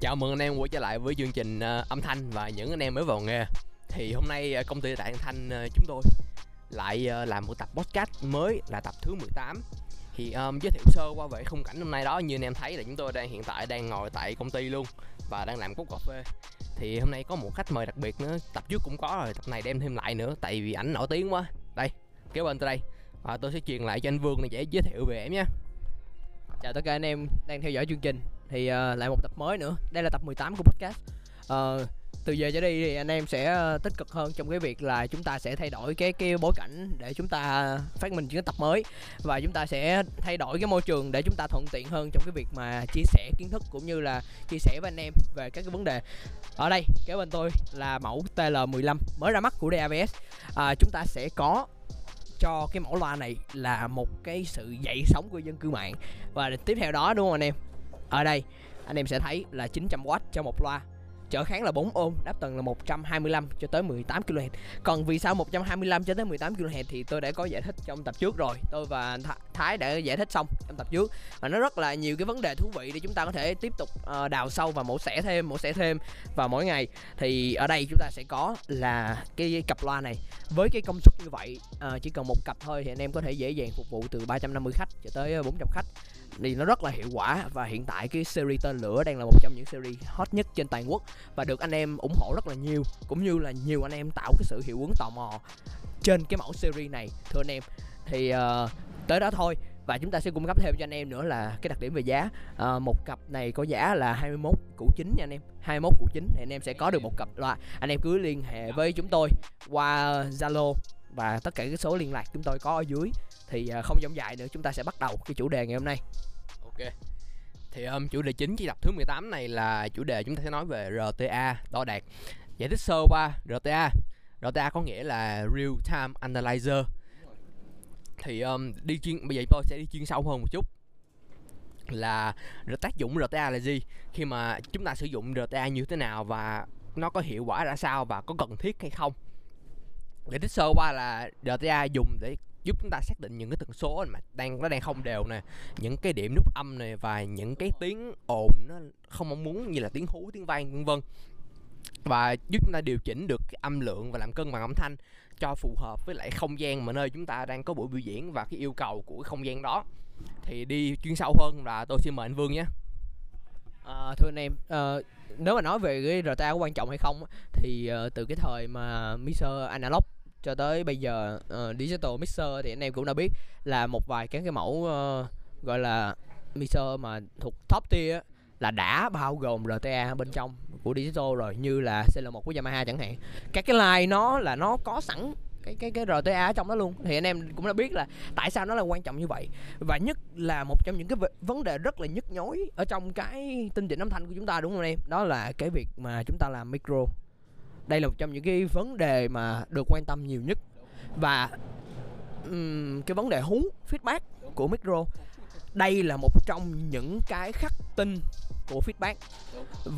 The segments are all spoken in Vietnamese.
Chào mừng anh em quay trở lại với chương trình ờ, âm thanh và những anh em mới vào nghề. Thì hôm nay ờ, công ty Đại Âm Thanh ờ, chúng tôi lại làm một tập podcast mới là tập thứ 18 Thì um, giới thiệu sơ qua về khung cảnh hôm nay đó như anh em thấy là chúng tôi đang hiện tại đang ngồi tại công ty luôn Và đang làm cốc cà phê. Thì hôm nay có một khách mời đặc biệt nữa, tập trước cũng có rồi, tập này đem thêm lại nữa Tại vì ảnh nổi tiếng quá. Đây, kéo bên tới đây. Và tôi sẽ truyền lại cho anh Vương này để giới thiệu về em nhé. Chào tất cả anh em đang theo dõi chương trình. Thì uh, lại một tập mới nữa. Đây là tập 18 của podcast. Uh, Từ giờ trở đi thì anh em sẽ ờ, tích cực hơn trong cái việc là chúng ta sẽ thay đổi cái cái bối cảnh Để chúng ta phát minh những tập mới. Và chúng ta sẽ thay đổi cái môi trường để chúng ta thuận tiện hơn trong cái việc mà chia sẻ kiến thức Cũng như là chia sẻ với anh em về các cái vấn đề. Ở đây kế bên tôi là mẫu TL15 mới ra mắt của DAVS à, Chúng ta sẽ có cho cái mẫu loa này là một cái sự dậy sóng của dân cư mạng. Và tiếp theo đó đúng không anh em? Ở đây anh em sẽ thấy là 900W cho một loa. Trở kháng là 4 ôm đáp tần là 125 cho tới 18 kHz còn vì sao 125 cho tới 18 kHz thì tôi đã có giải thích trong tập trước rồi. Tôi và Thái đã giải thích xong trong tập trước. Và nó rất là nhiều cái vấn đề thú vị để chúng ta có thể tiếp tục uh, đào sâu và mổ xẻ thêm mổ xẻ thêm vào mỗi ngày. Thì ở đây chúng ta sẽ có là cái cặp loa này. Với cái công suất như vậy uh, chỉ cần một cặp thôi thì anh em có thể dễ dàng phục vụ từ 350 khách cho tới ờ, 400 khách thì nó rất là hiệu quả. Và hiện tại cái series tên lửa đang là một trong những series hot nhất trên toàn quốc và được anh em ủng hộ rất là nhiều cũng như là nhiều anh em tạo cái sự hiệu ứng tò mò trên cái mẫu series này thưa anh em. Thì uh, tới đó thôi. Và chúng ta sẽ cung cấp thêm cho anh em nữa là cái đặc điểm về giá. À, một cặp này có giá là 21 củ chính nha anh em. 21 củ chính thì anh em sẽ có được một cặp loa. Anh em cứ liên hệ với chúng tôi qua Zalo và tất cả các số liên lạc chúng tôi có ở dưới. Thì à, không dòng dài nữa chúng ta sẽ bắt đầu cái chủ đề ngày hôm nay. Ok. Thì um, chủ đề chính chi tập thứ 18 này là chủ đề chúng ta sẽ nói về RTA đo đạt giải thích sơ qua RTA RTA có nghĩa là real time analyzer. Thì um, đi chuyên bây giờ tôi sẽ đi chuyên sâu hơn một chút. Là tác dụng RTA là gì? Khi mà chúng ta sử dụng RTA như thế nào và nó có hiệu quả ra sao và có cần thiết hay không? Giải thích sơ qua là RTA dùng để giúp chúng ta xác định những cái tần số mà đang nó đang không đều nè những cái điểm nút âm này và những cái tiếng ồn nó không mong muốn như là tiếng hú tiếng vang vân vân. Và giúp chúng ta điều chỉnh được cái âm lượng và làm cân bằng âm thanh cho phù hợp với lại không gian mà nơi chúng ta đang có buổi biểu diễn và cái yêu cầu của cái không gian đó. Thì đi chuyên sâu hơn là tôi xin mời anh Vương nhé. À, thưa anh em à, nếu mà nói về cái RTA có quan trọng hay không thì uh, từ cái thời mà mixer analog cho tới bây giờ uh, digital mixer thì anh em cũng đã biết là một vài các cái mẫu uh, gọi là mixer mà thuộc top tier là đã bao gồm RTA bên trong của digital rồi như là CL1 của Yamaha chẳng hạn. Các cái line nó là nó có sẵn cái cái cái RTA ở trong đó luôn. Thì anh em cũng đã biết là tại sao nó là quan trọng như vậy. Và nhất là một trong những cái vấn đề rất là nhức nhối ở trong cái tinh chỉnh âm thanh của chúng ta đúng không anh em? Đó là cái việc mà chúng ta làm micro đây là một trong những cái vấn đề mà được quan tâm nhiều nhất. Và um, cái vấn đề hú feedback của micro đây là một trong những cái khắc tinh của feedback.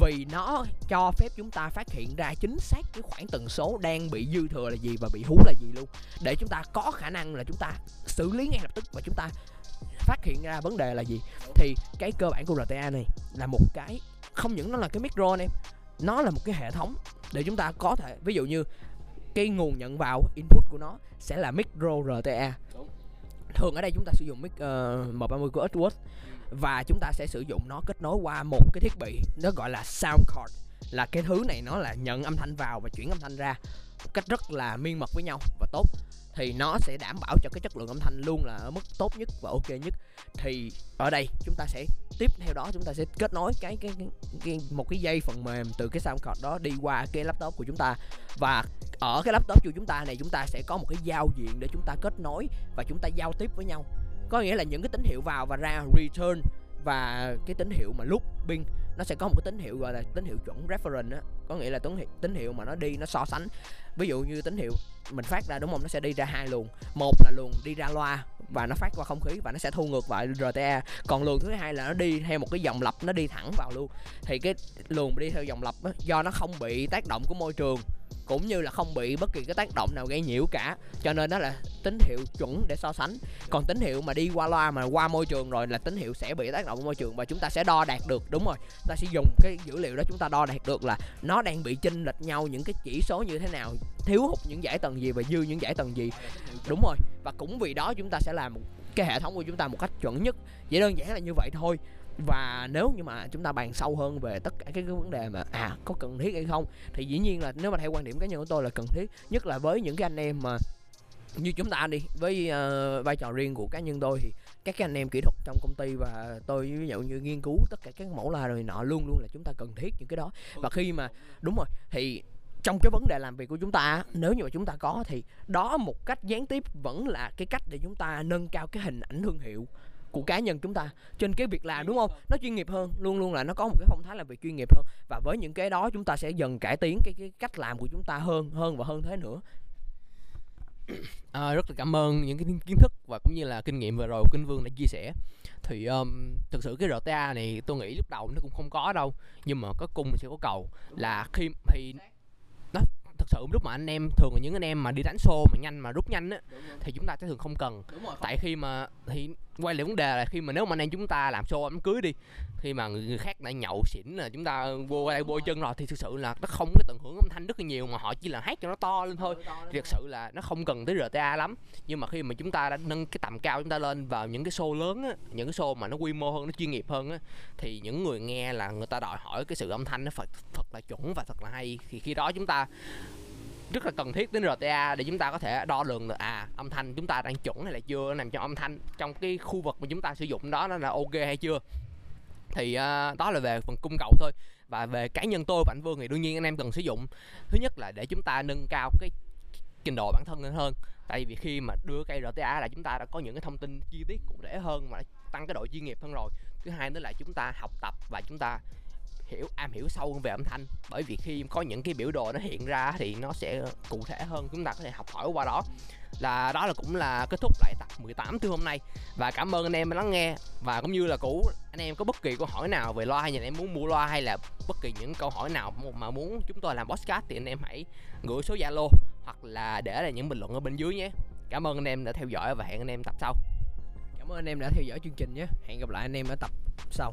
Vì nó cho phép chúng ta phát hiện ra chính xác cái khoảng tần số đang bị dư thừa là gì và bị hú là gì luôn. Để chúng ta có khả năng là chúng ta xử lý ngay lập tức và chúng ta phát hiện ra vấn đề là gì. Thì cái cơ bản của RTA này là một cái không những nó là cái micro em nó là một cái hệ thống để chúng ta có thể ví dụ như cái nguồn nhận vào input của nó sẽ là micro RTA thường ở đây chúng ta sử dụng mic uh, M30 của Edgeworth và chúng ta sẽ sử dụng nó kết nối qua một cái thiết bị nó gọi là sound card. Là cái thứ này nó là nhận âm thanh vào và chuyển âm thanh ra một cách rất là miên mật với nhau và tốt thì nó sẽ đảm bảo cho cái chất lượng âm thanh luôn là ở mức tốt nhất và ok nhất. Thì ở đây chúng ta sẽ tiếp theo đó chúng ta sẽ kết nối cái cái, cái, cái một cái dây phần mềm từ cái sound card đó đi qua cái laptop của chúng ta. Và ở cái laptop của chúng ta này chúng ta sẽ có một cái giao diện để chúng ta kết nối và chúng ta giao tiếp với nhau. Có nghĩa là những cái tín hiệu vào và ra return và cái tín hiệu mà lúc pin nó sẽ có một cái tín hiệu gọi là tín hiệu chuẩn reference á. Có nghĩa là tín hiệu tín hiệu mà nó đi nó so sánh. Ví dụ như tín hiệu mình phát ra đúng không? Nó sẽ đi ra hai luồng. Một là luồng đi ra loa và nó phát qua không khí và nó sẽ thu ngược lại RTA còn luồng thứ hai là nó đi theo một cái dòng lập nó đi thẳng vào luôn. Thì cái luồng đi theo dòng lập á, do nó không bị tác động của môi trường cũng như là không bị bất kỳ cái tác động nào gây nhiễu cả. Cho nên đó là tín hiệu chuẩn để so sánh. Còn tín hiệu mà đi qua loa mà qua môi trường rồi là tín hiệu sẽ bị tác động của môi trường và chúng ta sẽ đo đạt được, đúng rồi. Ta sẽ dùng cái dữ liệu đó chúng ta đo đạt được là nó đang bị chênh lệch nhau những cái chỉ số như thế nào, thiếu hụt những giải tầng gì và dư những giải tầng gì. Đúng rồi. Và cũng vì đó chúng ta sẽ làm cái hệ thống của chúng ta một cách chuẩn nhất. Chỉ đơn giản là như vậy thôi và nếu như mà chúng ta bàn sâu hơn về tất cả cái, cái vấn đề mà à có cần thiết hay không thì dĩ nhiên là nếu mà theo quan điểm cá nhân của tôi là cần thiết nhất là với những cái anh em mà như chúng ta đi với uh, vai trò riêng của cá nhân tôi thì các cái anh em kỹ thuật trong công ty và tôi ví dụ như nghiên cứu tất cả các mẫu la rồi nọ luôn luôn là chúng ta cần thiết những cái đó. Và khi mà đúng rồi thì trong cái vấn đề làm việc của chúng ta nếu như mà chúng ta có thì đó một cách gián tiếp vẫn là cái cách để chúng ta nâng cao cái hình ảnh thương hiệu của cá nhân chúng ta trên cái việc làm đúng không? nó chuyên nghiệp hơn luôn luôn là nó có một cái phong thái làm việc chuyên nghiệp hơn. Và với những cái đó chúng ta sẽ dần cải tiến cái cái cách làm của chúng ta hơn hơn và hơn thế nữa. À, rất là cảm ơn những cái kiến thức và cũng như là kinh nghiệm vừa rồi kinh vương đã chia sẻ. Thì um, thực sự cái rta này tôi nghĩ lúc đầu nó cũng không có đâu nhưng mà có cung sẽ có cầu. Là khi thì nó thật sự lúc mà anh em thường là những anh em mà đi đánh xô mà nhanh mà rút nhanh á thì chúng ta sẽ thường không cần. Tại khi mà thì quay lại vấn đề là khi mà nếu mà anh em chúng ta làm show đám cưới đi khi mà người, người khác đã nhậu xỉn là chúng ta vô đây bôi chân rồi thì thực sự là nó không có tận hưởng âm thanh rất là nhiều mà họ chỉ là hát cho nó to lên thôi. Thì thực sự là nó không cần tới RTA lắm. Nhưng mà khi mà chúng ta đã nâng cái tầm cao chúng ta lên vào những cái show lớn á những cái show mà nó quy mô hơn nó chuyên nghiệp hơn á thì những người nghe là người ta đòi hỏi cái sự âm thanh nó phải thật là chuẩn và thật là hay. Thì khi đó chúng ta rất là cần thiết đến RTA để chúng ta có thể đo lường được à âm thanh chúng ta đang chuẩn hay là chưa nằm trong âm thanh trong cái khu vực mà chúng ta sử dụng đó nó là ok hay chưa. Thì uh, đó là về phần cung cầu thôi. Và về cá nhân tôi và anh Vương thì đương nhiên anh em cần sử dụng. Thứ nhất là để chúng ta nâng cao cái trình độ bản thân lên hơn. Tại vì khi mà đưa cây RTA là chúng ta đã có những cái thông tin chi tiết cụ thể hơn mà tăng cái độ chuyên nghiệp hơn rồi. Thứ hai nữa là chúng ta học tập và chúng ta hiểu, am hiểu sâu hơn về âm thanh. Bởi vì khi có những cái biểu đồ nó hiện ra thì nó sẽ cụ thể hơn, chúng ta có thể học hỏi qua đó. Là đó là cũng là kết thúc lại tập 18 từ hôm nay. Và cảm ơn anh em đã lắng nghe. Và cũng như là cũ, anh em có bất kỳ câu hỏi nào về loa hay anh em muốn mua loa hay là bất kỳ những câu hỏi nào mà muốn chúng tôi làm podcast thì anh em hãy gửi số zalo hoặc là để lại những bình luận ở bên dưới nhé. Cảm ơn anh em đã theo dõi và hẹn anh em tập sau. Cảm ơn anh em đã theo dõi chương trình nhé. Hẹn gặp lại anh em ở tập sau.